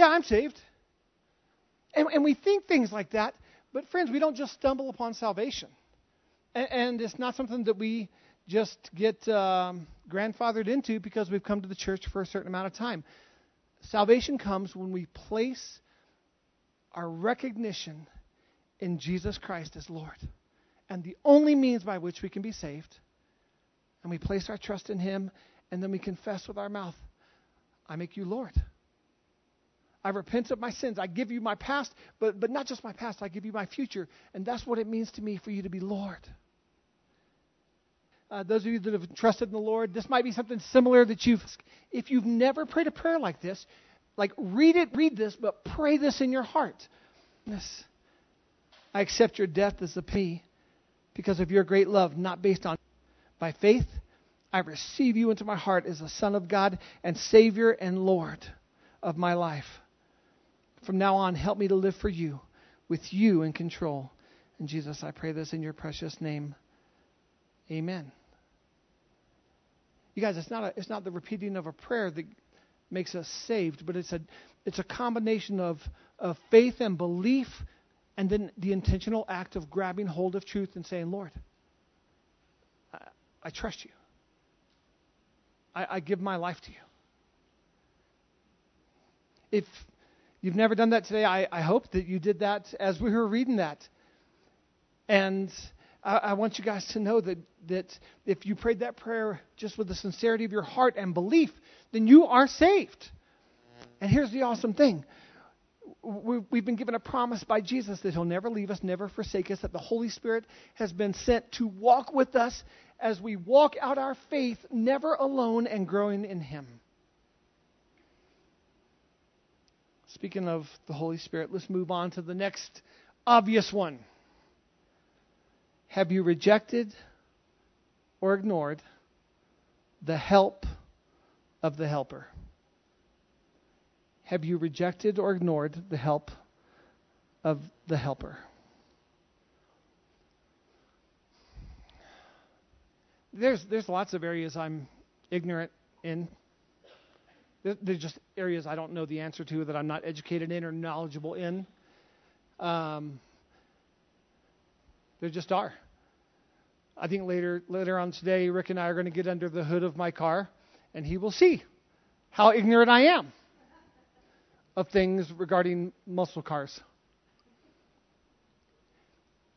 Yeah, I'm saved. And, and we think things like that, but friends, we don't just stumble upon salvation. And, and it's not something that we just get um, grandfathered into because we've come to the church for a certain amount of time. Salvation comes when we place our recognition in Jesus Christ as Lord. And the only means by which we can be saved. And we place our trust in Him, and then we confess with our mouth, I make you Lord. I repent of my sins. I give you my past, but, but not just my past, I give you my future. And that's what it means to me for you to be Lord. Uh, those of you that have trusted in the Lord, this might be something similar that you've, if you've never prayed a prayer like this, like read it, read this, but pray this in your heart. This, I accept your death as a plea because of your great love, not based on by faith. I receive you into my heart as the Son of God and Savior and Lord of my life. From now on, help me to live for you, with you in control. And Jesus, I pray this in your precious name. Amen. You guys, it's not, a, it's not the repeating of a prayer that makes us saved, but it's a, it's a combination of, of faith and belief and then the intentional act of grabbing hold of truth and saying, Lord, I, I trust you. I, I give my life to you. If you've never done that today, I, I hope that you did that as we were reading that. And I, I want you guys to know that, that if you prayed that prayer just with the sincerity of your heart and belief, then you are saved. And here's the awesome thing we've been given a promise by Jesus that He'll never leave us, never forsake us, that the Holy Spirit has been sent to walk with us as we walk out our faith, never alone and growing in Him. Speaking of the Holy Spirit, let's move on to the next obvious one. Have you rejected or ignored the help of the helper? Have you rejected or ignored the help of the helper? There's, there's lots of areas I'm ignorant in. There's just areas I don't know the answer to that I'm not educated in or knowledgeable in. Um, there just are. I think later later on today, Rick and I are going to get under the hood of my car, and he will see how ignorant I am of things regarding muscle cars.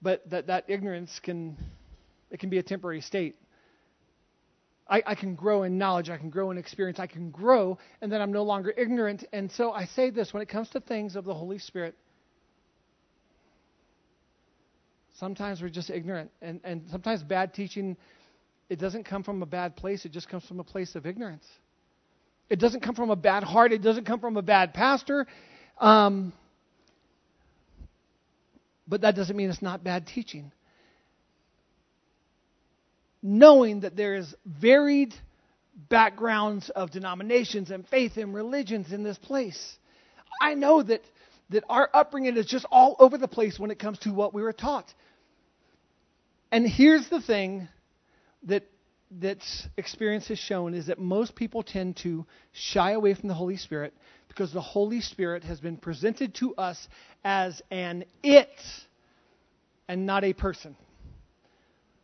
But that, that ignorance can it can be a temporary state. I, I can grow in knowledge, I can grow in experience, I can grow, and then I'm no longer ignorant. And so I say this when it comes to things of the Holy Spirit, sometimes we're just ignorant. And, and sometimes bad teaching, it doesn't come from a bad place, it just comes from a place of ignorance. It doesn't come from a bad heart. It doesn't come from a bad pastor. Um, but that doesn't mean it's not bad teaching. Knowing that there is varied backgrounds of denominations and faith and religions in this place. I know that, that our upbringing is just all over the place when it comes to what we were taught. And here's the thing that that experience has shown is that most people tend to shy away from the Holy Spirit because the Holy Spirit has been presented to us as an it and not a person.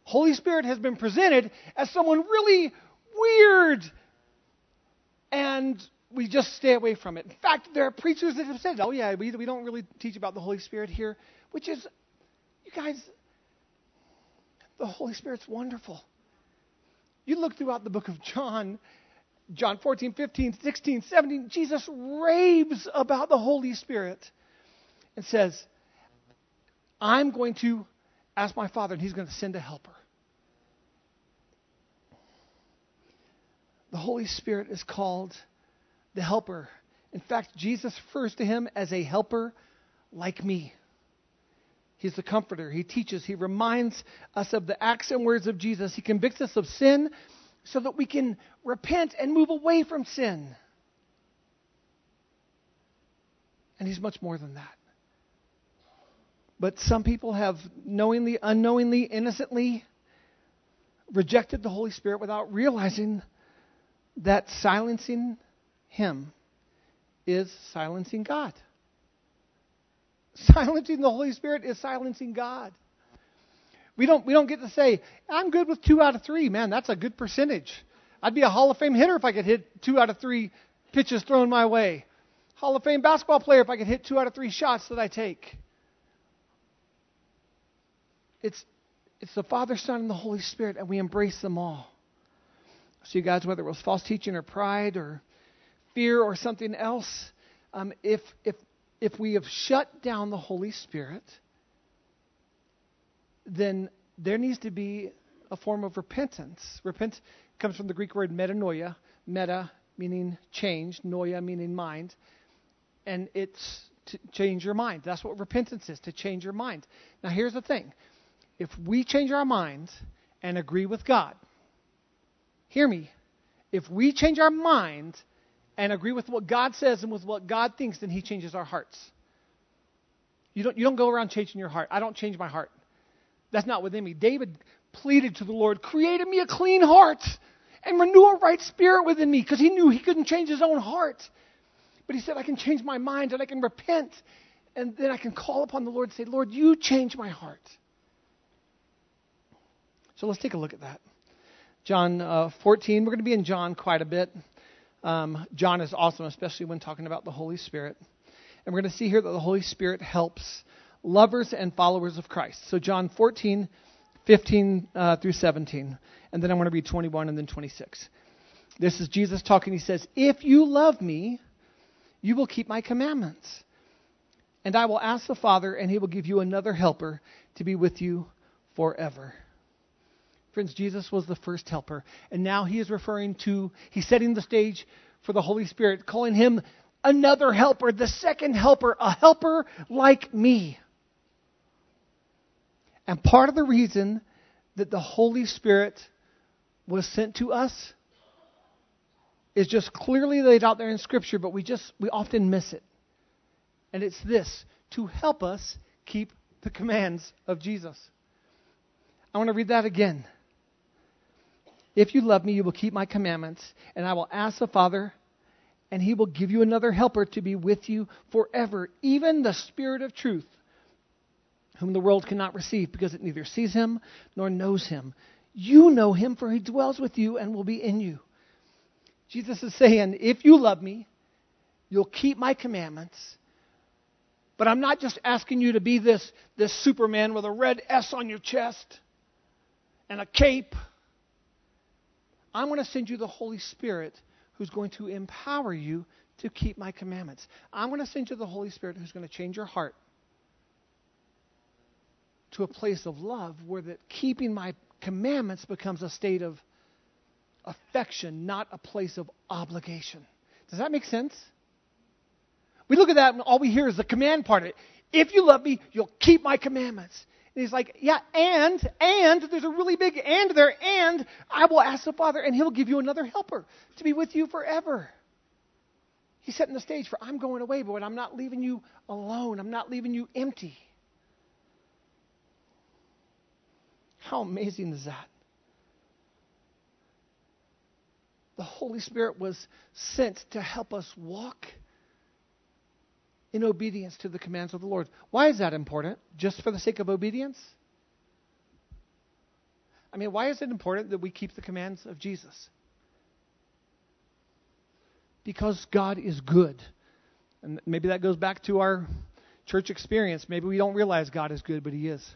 Holy Spirit has been presented as someone really weird and we just stay away from it. In fact, there are preachers that have said, oh, yeah, we, we don't really teach about the Holy Spirit here, which is, you guys, the Holy Spirit's wonderful. You look throughout the book of John, John 14, 15, 16, 17, Jesus raves about the Holy Spirit and says, I'm going to ask my Father, and He's going to send a helper. The Holy Spirit is called the helper. In fact, Jesus refers to him as a helper like me. He's the comforter. He teaches. He reminds us of the acts and words of Jesus. He convicts us of sin so that we can repent and move away from sin. And He's much more than that. But some people have knowingly, unknowingly, innocently rejected the Holy Spirit without realizing that silencing Him is silencing God. Silencing the Holy Spirit is silencing God. We don't, we don't get to say, I'm good with two out of three. Man, that's a good percentage. I'd be a Hall of Fame hitter if I could hit two out of three pitches thrown my way. Hall of Fame basketball player if I could hit two out of three shots that I take. It's, it's the Father, Son, and the Holy Spirit, and we embrace them all. So, you guys, whether it was false teaching or pride or fear or something else, um, if, if, if we have shut down the Holy Spirit, then there needs to be a form of repentance. Repent comes from the Greek word metanoia, meta meaning change, noia meaning mind, and it's to change your mind. That's what repentance is, to change your mind. Now here's the thing. If we change our minds and agree with God, hear me. If we change our minds and agree with what God says and with what God thinks, then He changes our hearts. You don't, you don't go around changing your heart. I don't change my heart. That's not within me. David pleaded to the Lord, create in me a clean heart and renew a right spirit within me because he knew he couldn't change his own heart. But he said, I can change my mind and I can repent and then I can call upon the Lord and say, Lord, you change my heart. So let's take a look at that. John uh, 14, we're going to be in John quite a bit. Um, John is awesome, especially when talking about the Holy Spirit. And we're going to see here that the Holy Spirit helps lovers and followers of Christ. So, John 14, 15 uh, through 17. And then I'm going to read 21 and then 26. This is Jesus talking. He says, If you love me, you will keep my commandments. And I will ask the Father, and he will give you another helper to be with you forever. Friends, Jesus was the first helper. And now he is referring to, he's setting the stage for the Holy Spirit, calling him another helper, the second helper, a helper like me. And part of the reason that the Holy Spirit was sent to us is just clearly laid out there in Scripture, but we just, we often miss it. And it's this to help us keep the commands of Jesus. I want to read that again. If you love me, you will keep my commandments, and I will ask the Father, and he will give you another helper to be with you forever, even the Spirit of truth whom the world cannot receive because it neither sees him nor knows him. You know him, for he dwells with you and will be in you. Jesus is saying, if you love me, you'll keep my commandments. But I'm not just asking you to be this, this Superman with a red S on your chest and a cape. I'm going to send you the Holy Spirit who's going to empower you to keep my commandments. I'm going to send you the Holy Spirit who's going to change your heart to a place of love where that keeping my commandments becomes a state of affection, not a place of obligation. Does that make sense? We look at that and all we hear is the command part of it. If you love me, you'll keep my commandments. He's like, yeah, and, and, there's a really big and there, and I will ask the Father, and he'll give you another helper to be with you forever. He's setting the stage for I'm going away, but I'm not leaving you alone. I'm not leaving you empty. How amazing is that? The Holy Spirit was sent to help us walk in obedience to the commands of the Lord. Why is that important? Just for the sake of obedience? I mean, why is it important that we keep the commands of Jesus? Because God is good. And maybe that goes back to our church experience. Maybe we don't realize God is good, but He is.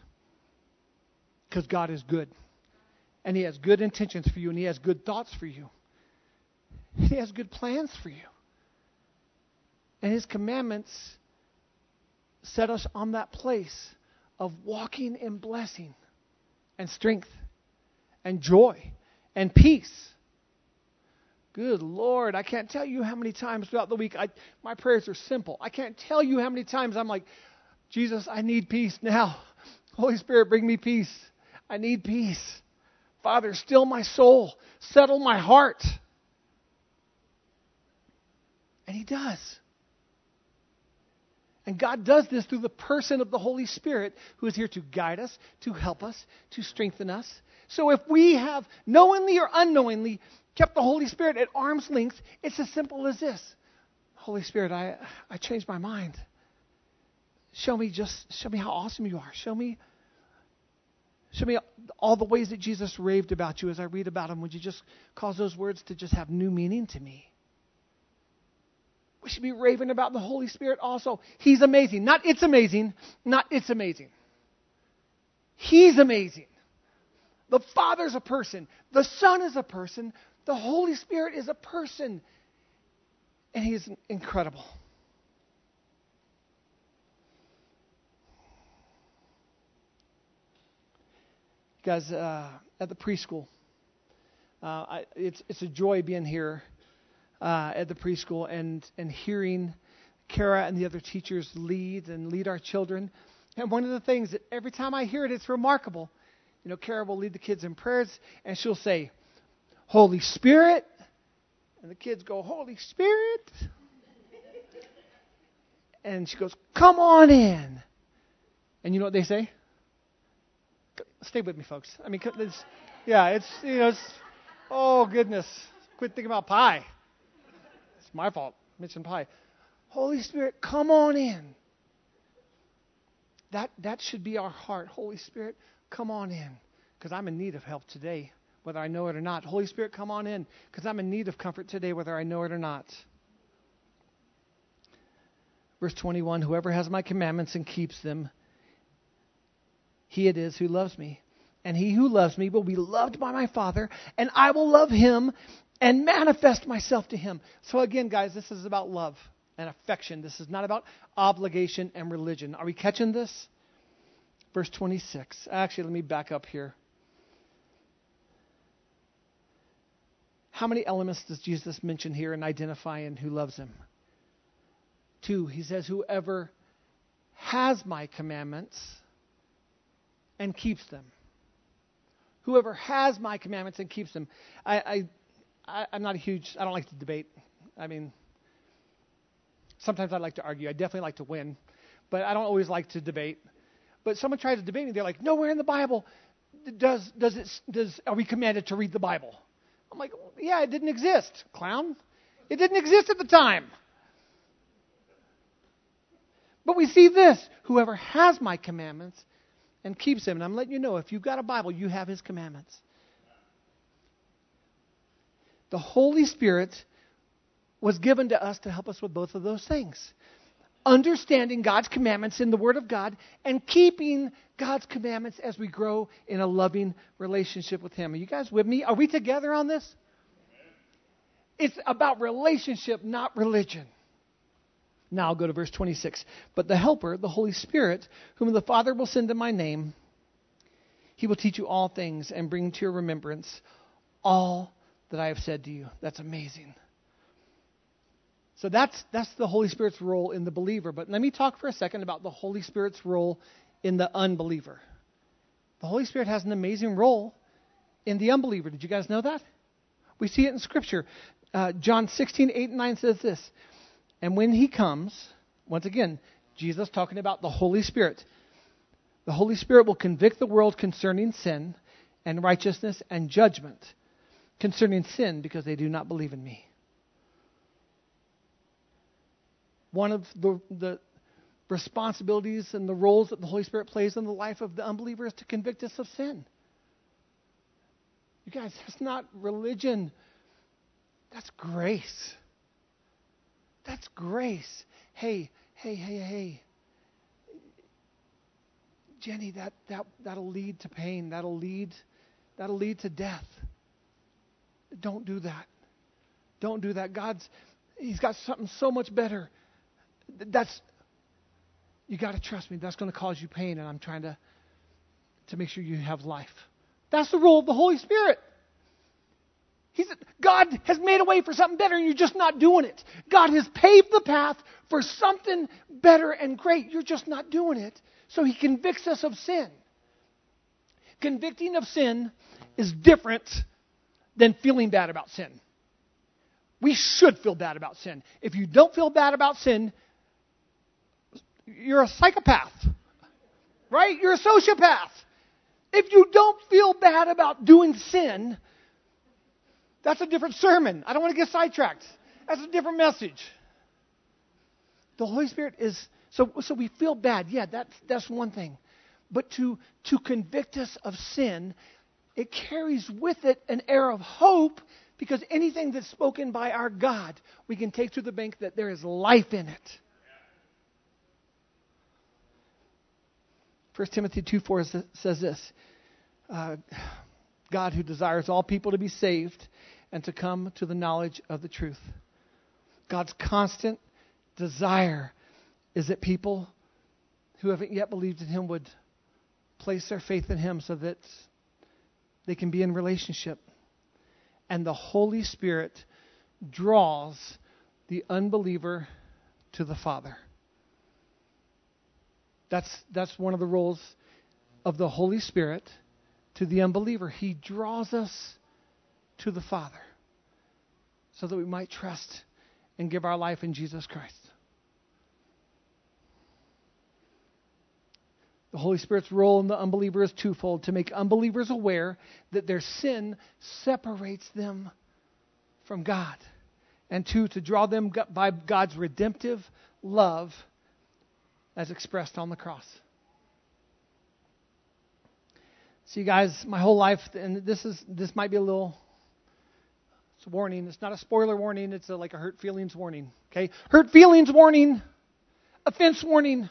Because God is good. And He has good intentions for you, and He has good thoughts for you. He has good plans for you. And His commandments set us on that place of walking in blessing and strength and joy and peace. Good Lord, I can't tell you how many times throughout the week I, my prayers are simple. I can't tell you how many times I'm like, Jesus, I need peace now. Holy Spirit, bring me peace. I need peace. Father, still my soul, settle my heart. And He does. And God does this through the person of the Holy Spirit who is here to guide us, to help us, to strengthen us. So if we have knowingly or unknowingly kept the Holy Spirit at arm's length, it's as simple as this Holy Spirit, I, I changed my mind. Show me just, show me how awesome you are. Show me, show me all the ways that Jesus raved about you as I read about him. Would you just cause those words to just have new meaning to me? We should be raving about the Holy Spirit also. He's amazing. Not it's amazing, not it's amazing. He's amazing. The Father's a person. The Son is a person. The Holy Spirit is a person. And He's incredible. guys, uh, at the preschool, uh, I, it's, it's a joy being here uh, at the preschool and, and hearing Kara and the other teachers lead and lead our children. And one of the things that every time I hear it, it's remarkable. You know, Kara will lead the kids in prayers, and she'll say, Holy Spirit. And the kids go, Holy Spirit. And she goes, Come on in. And you know what they say? Stay with me, folks. I mean, it's, yeah, it's, you know, it's, oh, goodness. Quit thinking about pie. My fault. Mention pie. Holy Spirit, come on in. That, that should be our heart. Holy Spirit, come on in because I'm in need of help today, whether I know it or not. Holy Spirit, come on in because I'm in need of comfort today, whether I know it or not. Verse 21 Whoever has my commandments and keeps them, he it is who loves me. And he who loves me will be loved by my Father, and I will love him and manifest myself to him. So, again, guys, this is about love and affection. This is not about obligation and religion. Are we catching this? Verse 26. Actually, let me back up here. How many elements does Jesus mention here in identifying who loves him? Two. He says, Whoever has my commandments and keeps them. Whoever has my commandments and keeps them. I, I, I, I'm not a huge, I don't like to debate. I mean, Sometimes I like to argue. I definitely like to win, but I don't always like to debate. But someone tries to debate me. They're like, nowhere in the Bible does does it does are we commanded to read the Bible? I'm like, yeah, it didn't exist, clown. It didn't exist at the time. But we see this: whoever has my commandments and keeps them, and I'm letting you know, if you've got a Bible, you have His commandments. The Holy Spirit was given to us to help us with both of those things understanding God's commandments in the Word of God and keeping God's commandments as we grow in a loving relationship with Him. Are you guys with me? Are we together on this? It's about relationship, not religion. Now I'll go to verse 26. But the Helper, the Holy Spirit, whom the Father will send in my name, he will teach you all things and bring to your remembrance all that I have said to you. That's amazing. So that's, that's the Holy Spirit's role in the believer. But let me talk for a second about the Holy Spirit's role in the unbeliever. The Holy Spirit has an amazing role in the unbeliever. Did you guys know that? We see it in Scripture. Uh, John 16, 8 and 9 says this. And when he comes, once again, Jesus talking about the Holy Spirit. The Holy Spirit will convict the world concerning sin and righteousness and judgment. Concerning sin, because they do not believe in me. one of the, the responsibilities and the roles that the Holy Spirit plays in the life of the unbeliever is to convict us of sin. You guys, that's not religion. That's grace. That's grace. Hey, hey, hey, hey. Jenny, that, that, that'll lead to pain. That'll lead, that'll lead to death. Don't do that. Don't do that. God's, He's got something so much better that's you got to trust me. That's going to cause you pain, and I'm trying to to make sure you have life. That's the role of the Holy Spirit. He's, God has made a way for something better, and you're just not doing it. God has paved the path for something better and great. You're just not doing it. So He convicts us of sin. Convicting of sin is different than feeling bad about sin. We should feel bad about sin. If you don't feel bad about sin, you're a psychopath, right? You're a sociopath. If you don't feel bad about doing sin, that's a different sermon. I don't want to get sidetracked. That's a different message. The Holy Spirit is so so we feel bad. Yeah, that's that's one thing. But to to convict us of sin, it carries with it an air of hope because anything that's spoken by our God, we can take to the bank that there is life in it. 1 Timothy 2 4 says this uh, God who desires all people to be saved and to come to the knowledge of the truth. God's constant desire is that people who haven't yet believed in Him would place their faith in Him so that they can be in relationship. And the Holy Spirit draws the unbeliever to the Father. That's, that's one of the roles of the Holy Spirit to the unbeliever. He draws us to the Father so that we might trust and give our life in Jesus Christ. The Holy Spirit's role in the unbeliever is twofold to make unbelievers aware that their sin separates them from God, and two, to draw them by God's redemptive love as expressed on the cross. See, guys, my whole life, and this is this might be a little it's a warning. It's not a spoiler warning. It's a, like a hurt feelings warning. Okay, hurt feelings warning, offense warning.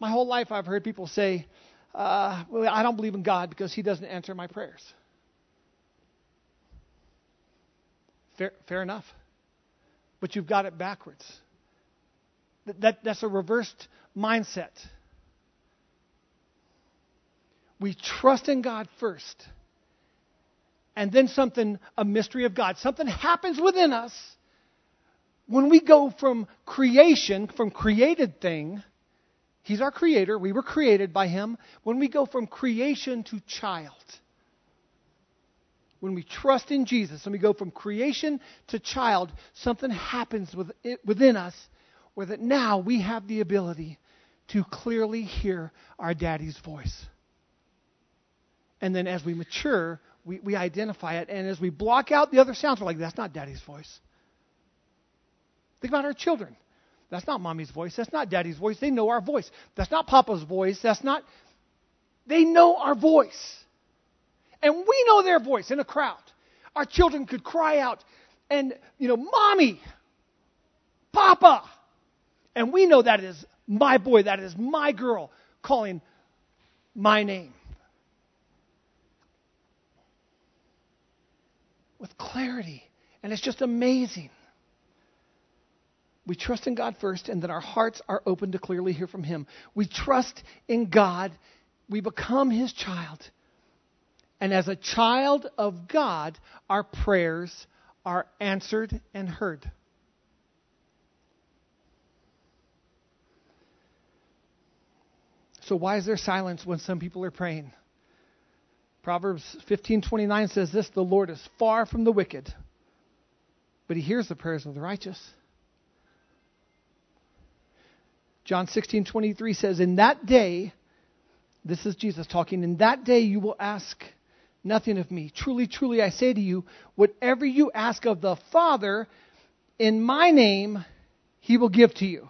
My whole life, I've heard people say, uh, "Well, I don't believe in God because He doesn't answer my prayers." Fair, fair enough, but you've got it backwards. That, that, that's a reversed mindset. We trust in God first, and then something, a mystery of God, something happens within us when we go from creation, from created thing He's our creator. We were created by Him. When we go from creation to child, when we trust in Jesus and we go from creation to child, something happens within us where that now we have the ability to clearly hear our daddy's voice. And then as we mature, we, we identify it. And as we block out the other sounds, we're like, that's not daddy's voice. Think about our children. That's not mommy's voice. That's not daddy's voice. They know our voice. That's not papa's voice. That's not. They know our voice. And we know their voice in a crowd. Our children could cry out and, you know, mommy, papa. And we know that is my boy, that is my girl calling my name. With clarity. And it's just amazing. We trust in God first, and then our hearts are open to clearly hear from Him. We trust in God. We become His child. And as a child of God, our prayers are answered and heard. So why is there silence when some people are praying? Proverbs 15:29 says this, "The Lord is far from the wicked, but he hears the prayers of the righteous." John 16, 23 says, In that day, this is Jesus talking, in that day you will ask nothing of me. Truly, truly, I say to you, whatever you ask of the Father in my name, he will give to you.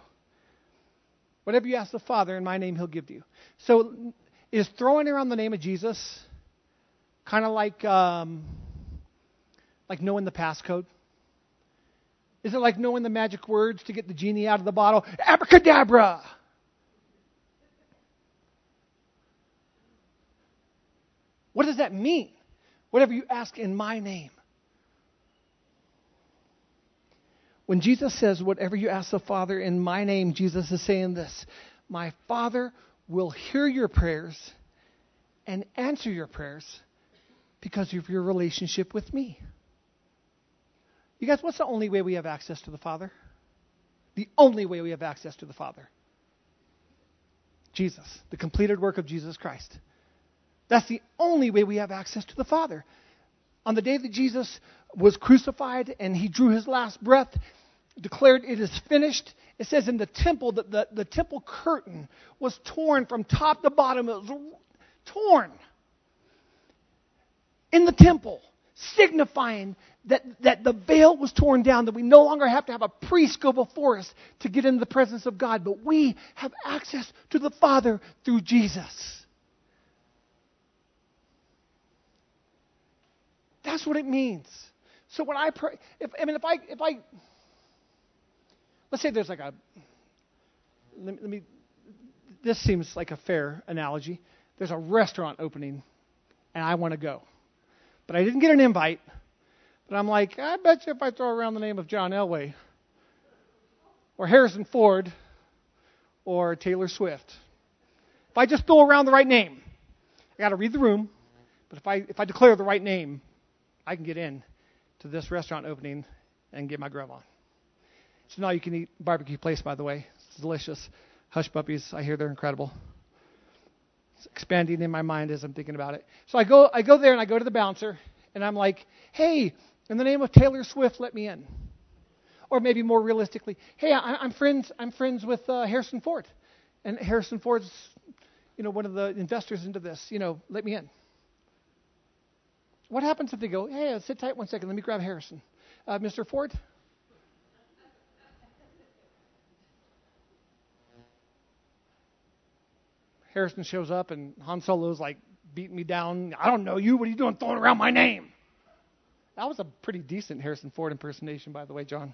Whatever you ask the Father in my name, he'll give to you. So, is throwing around the name of Jesus kind of like um, like knowing the passcode? Is it like knowing the magic words to get the genie out of the bottle? Abracadabra! What does that mean? Whatever you ask in my name. When Jesus says, Whatever you ask the Father in my name, Jesus is saying this My Father will hear your prayers and answer your prayers because of your relationship with me. You guys, what's the only way we have access to the Father? The only way we have access to the Father. Jesus, the completed work of Jesus Christ. That's the only way we have access to the Father. On the day that Jesus was crucified and he drew his last breath, declared it is finished, it says in the temple that the, the temple curtain was torn from top to bottom. It was torn in the temple, signifying that, that the veil was torn down, that we no longer have to have a priest go before us to get into the presence of God, but we have access to the Father through Jesus. That's what it means. So when I pray, if I mean, if I, if I, let's say there's like a, let me, let me this seems like a fair analogy. There's a restaurant opening, and I want to go, but I didn't get an invite. But I'm like, I bet you if I throw around the name of John Elway, or Harrison Ford, or Taylor Swift, if I just throw around the right name, I got to read the room. But if I if I declare the right name, I can get in to this restaurant opening and get my grub on. So now you can eat barbecue place, by the way. It's delicious. Hush puppies, I hear they're incredible. It's expanding in my mind as I'm thinking about it. So I go, I go there and I go to the bouncer and I'm like, hey, in the name of Taylor Swift, let me in. Or maybe more realistically, hey, I, am friends, I'm friends with uh, Harrison Ford, and Harrison Ford's, you know, one of the investors into this. You know, let me in. What happens if they go, hey, sit tight one second, let me grab Harrison, uh, Mr. Ford? Harrison shows up and Han Solo's like beating me down. I don't know you. What are you doing throwing around my name? That was a pretty decent Harrison Ford impersonation, by the way, John.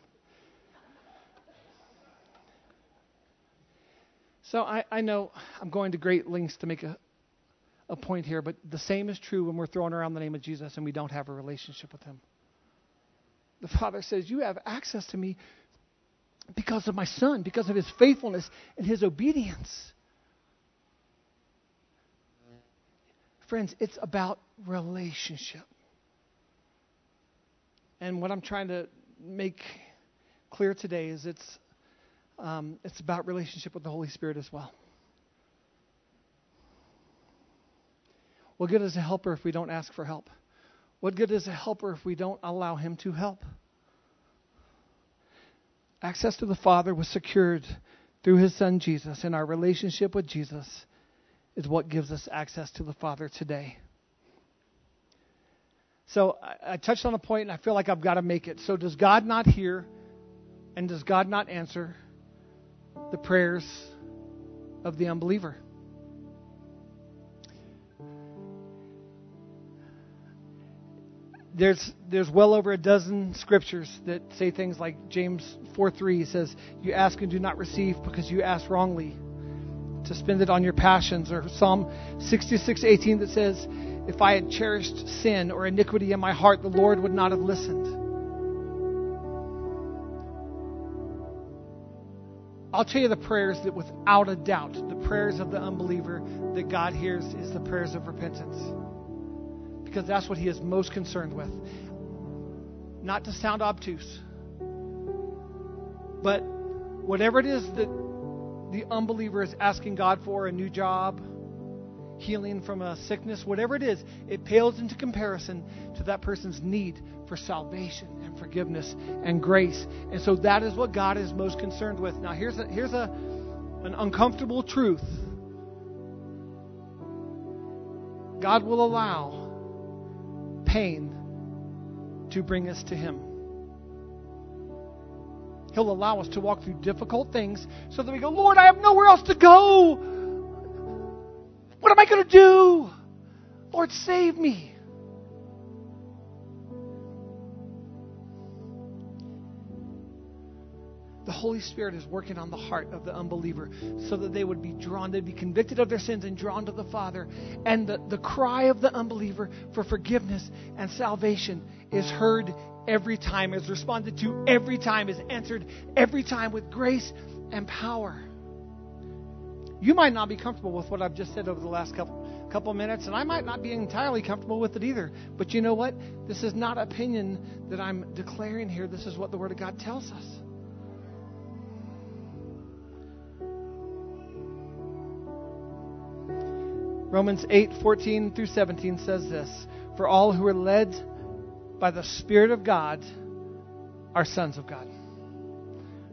So I, I know I'm going to great lengths to make a, a point here, but the same is true when we're throwing around the name of Jesus and we don't have a relationship with Him. The Father says, You have access to me because of my Son, because of His faithfulness and His obedience. Friends, it's about relationship. And what I'm trying to make clear today is it's, um, it's about relationship with the Holy Spirit as well. What good is a helper if we don't ask for help? What good is a helper if we don't allow him to help? Access to the Father was secured through his Son Jesus, and our relationship with Jesus is what gives us access to the Father today. So I, I touched on a point, and I feel like I've got to make it. So, does God not hear and does God not answer the prayers of the unbeliever? there's there's well over a dozen scriptures that say things like James 4:3 says, "You ask and do not receive because you ask wrongly." to spend it on your passions, or Psalm 66:18 that says, "If I had cherished sin or iniquity in my heart, the Lord would not have listened." I'll tell you the prayers that, without a doubt, the prayers of the unbeliever that God hears is the prayers of repentance. Because that's what He is most concerned with. Not to sound obtuse, but whatever it is that the unbeliever is asking God for a new job, healing from a sickness, whatever it is, it pales into comparison to that person's need for salvation and forgiveness and grace. And so that is what God is most concerned with. Now here's a, here's a an uncomfortable truth. God will allow pain to bring us to him. He'll allow us to walk through difficult things so that we go, Lord, I have nowhere else to go. What am I going to do? Lord, save me. The Holy Spirit is working on the heart of the unbeliever so that they would be drawn, they'd be convicted of their sins and drawn to the Father. And the, the cry of the unbeliever for forgiveness and salvation is heard every time, is responded to every time, is answered every time with grace and power. You might not be comfortable with what I've just said over the last couple couple minutes, and I might not be entirely comfortable with it either. But you know what? This is not opinion that I'm declaring here. This is what the Word of God tells us. Romans 8, 14 through 17 says this For all who are led by the Spirit of God are sons of God.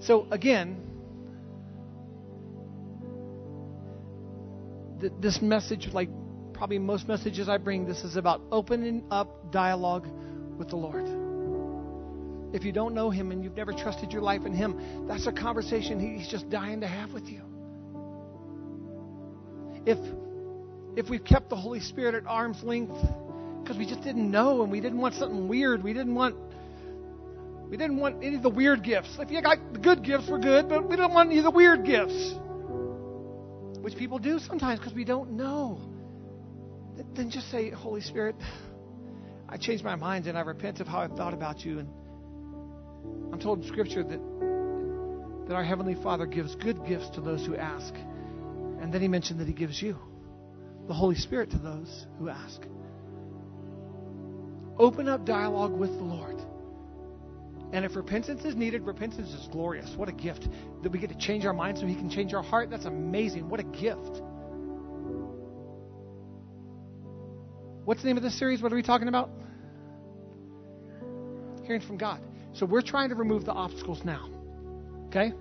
So, again, this message, like probably most messages I bring, this is about opening up dialogue with the Lord. If you don't know Him and you've never trusted your life in Him, that's a conversation He's just dying to have with you. If if we've kept the Holy Spirit at arm's length because we just didn't know and we didn't want something weird, we didn't want we didn't want any of the weird gifts. If you got the good gifts, we're good, but we don't want any of the weird gifts, which people do sometimes because we don't know. Then just say, Holy Spirit, I changed my mind and I repent of how I thought about you and I'm told in Scripture that, that our Heavenly Father gives good gifts to those who ask. And then He mentioned that He gives you, the Holy Spirit, to those who ask. Open up dialogue with the Lord. And if repentance is needed, repentance is glorious. What a gift that we get to change our mind so He can change our heart. That's amazing. What a gift. What's the name of this series? What are we talking about? Hearing from God. So we're trying to remove the obstacles now. Okay?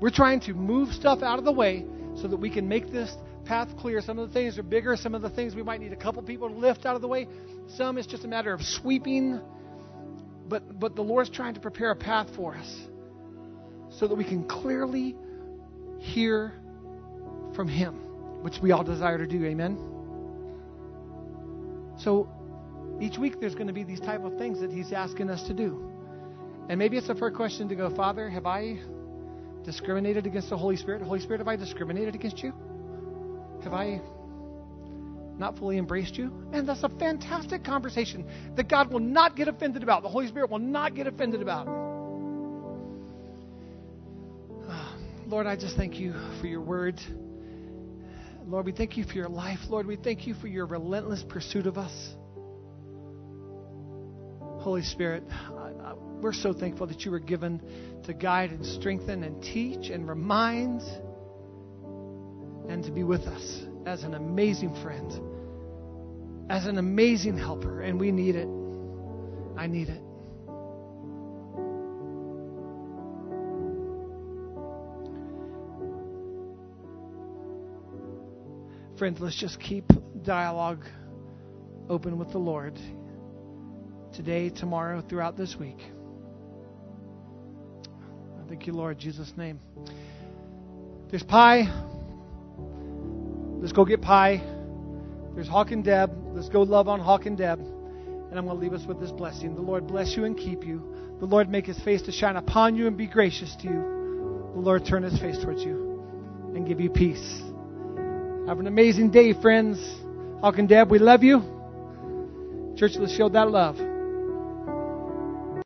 We're trying to move stuff out of the way so that we can make this path clear. Some of the things are bigger, some of the things we might need a couple people to lift out of the way. Some it's just a matter of sweeping. But but the Lord's trying to prepare a path for us so that we can clearly hear from him, which we all desire to do. Amen. So each week there's going to be these type of things that he's asking us to do. And maybe it's a fair question to go, Father, have I discriminated against the Holy Spirit? Holy Spirit, have I discriminated against you? Have I not fully embraced you? And that's a fantastic conversation that God will not get offended about. The Holy Spirit will not get offended about. Lord, I just thank you for your word. Lord, we thank you for your life. Lord, we thank you for your relentless pursuit of us. Holy Spirit, we're so thankful that you were given to guide and strengthen and teach and remind to be with us as an amazing friend, as an amazing helper. And we need it. I need it. Friends, let's just keep dialogue open with the Lord today, tomorrow, throughout this week. I thank you, Lord, Jesus' name. There's pie. Let's go get pie. There's Hawk and Deb. Let's go love on Hawk and Deb. And I'm going to leave us with this blessing. The Lord bless you and keep you. The Lord make his face to shine upon you and be gracious to you. The Lord turn his face towards you and give you peace. Have an amazing day, friends. Hawk and Deb, we love you. Church, let's show that love.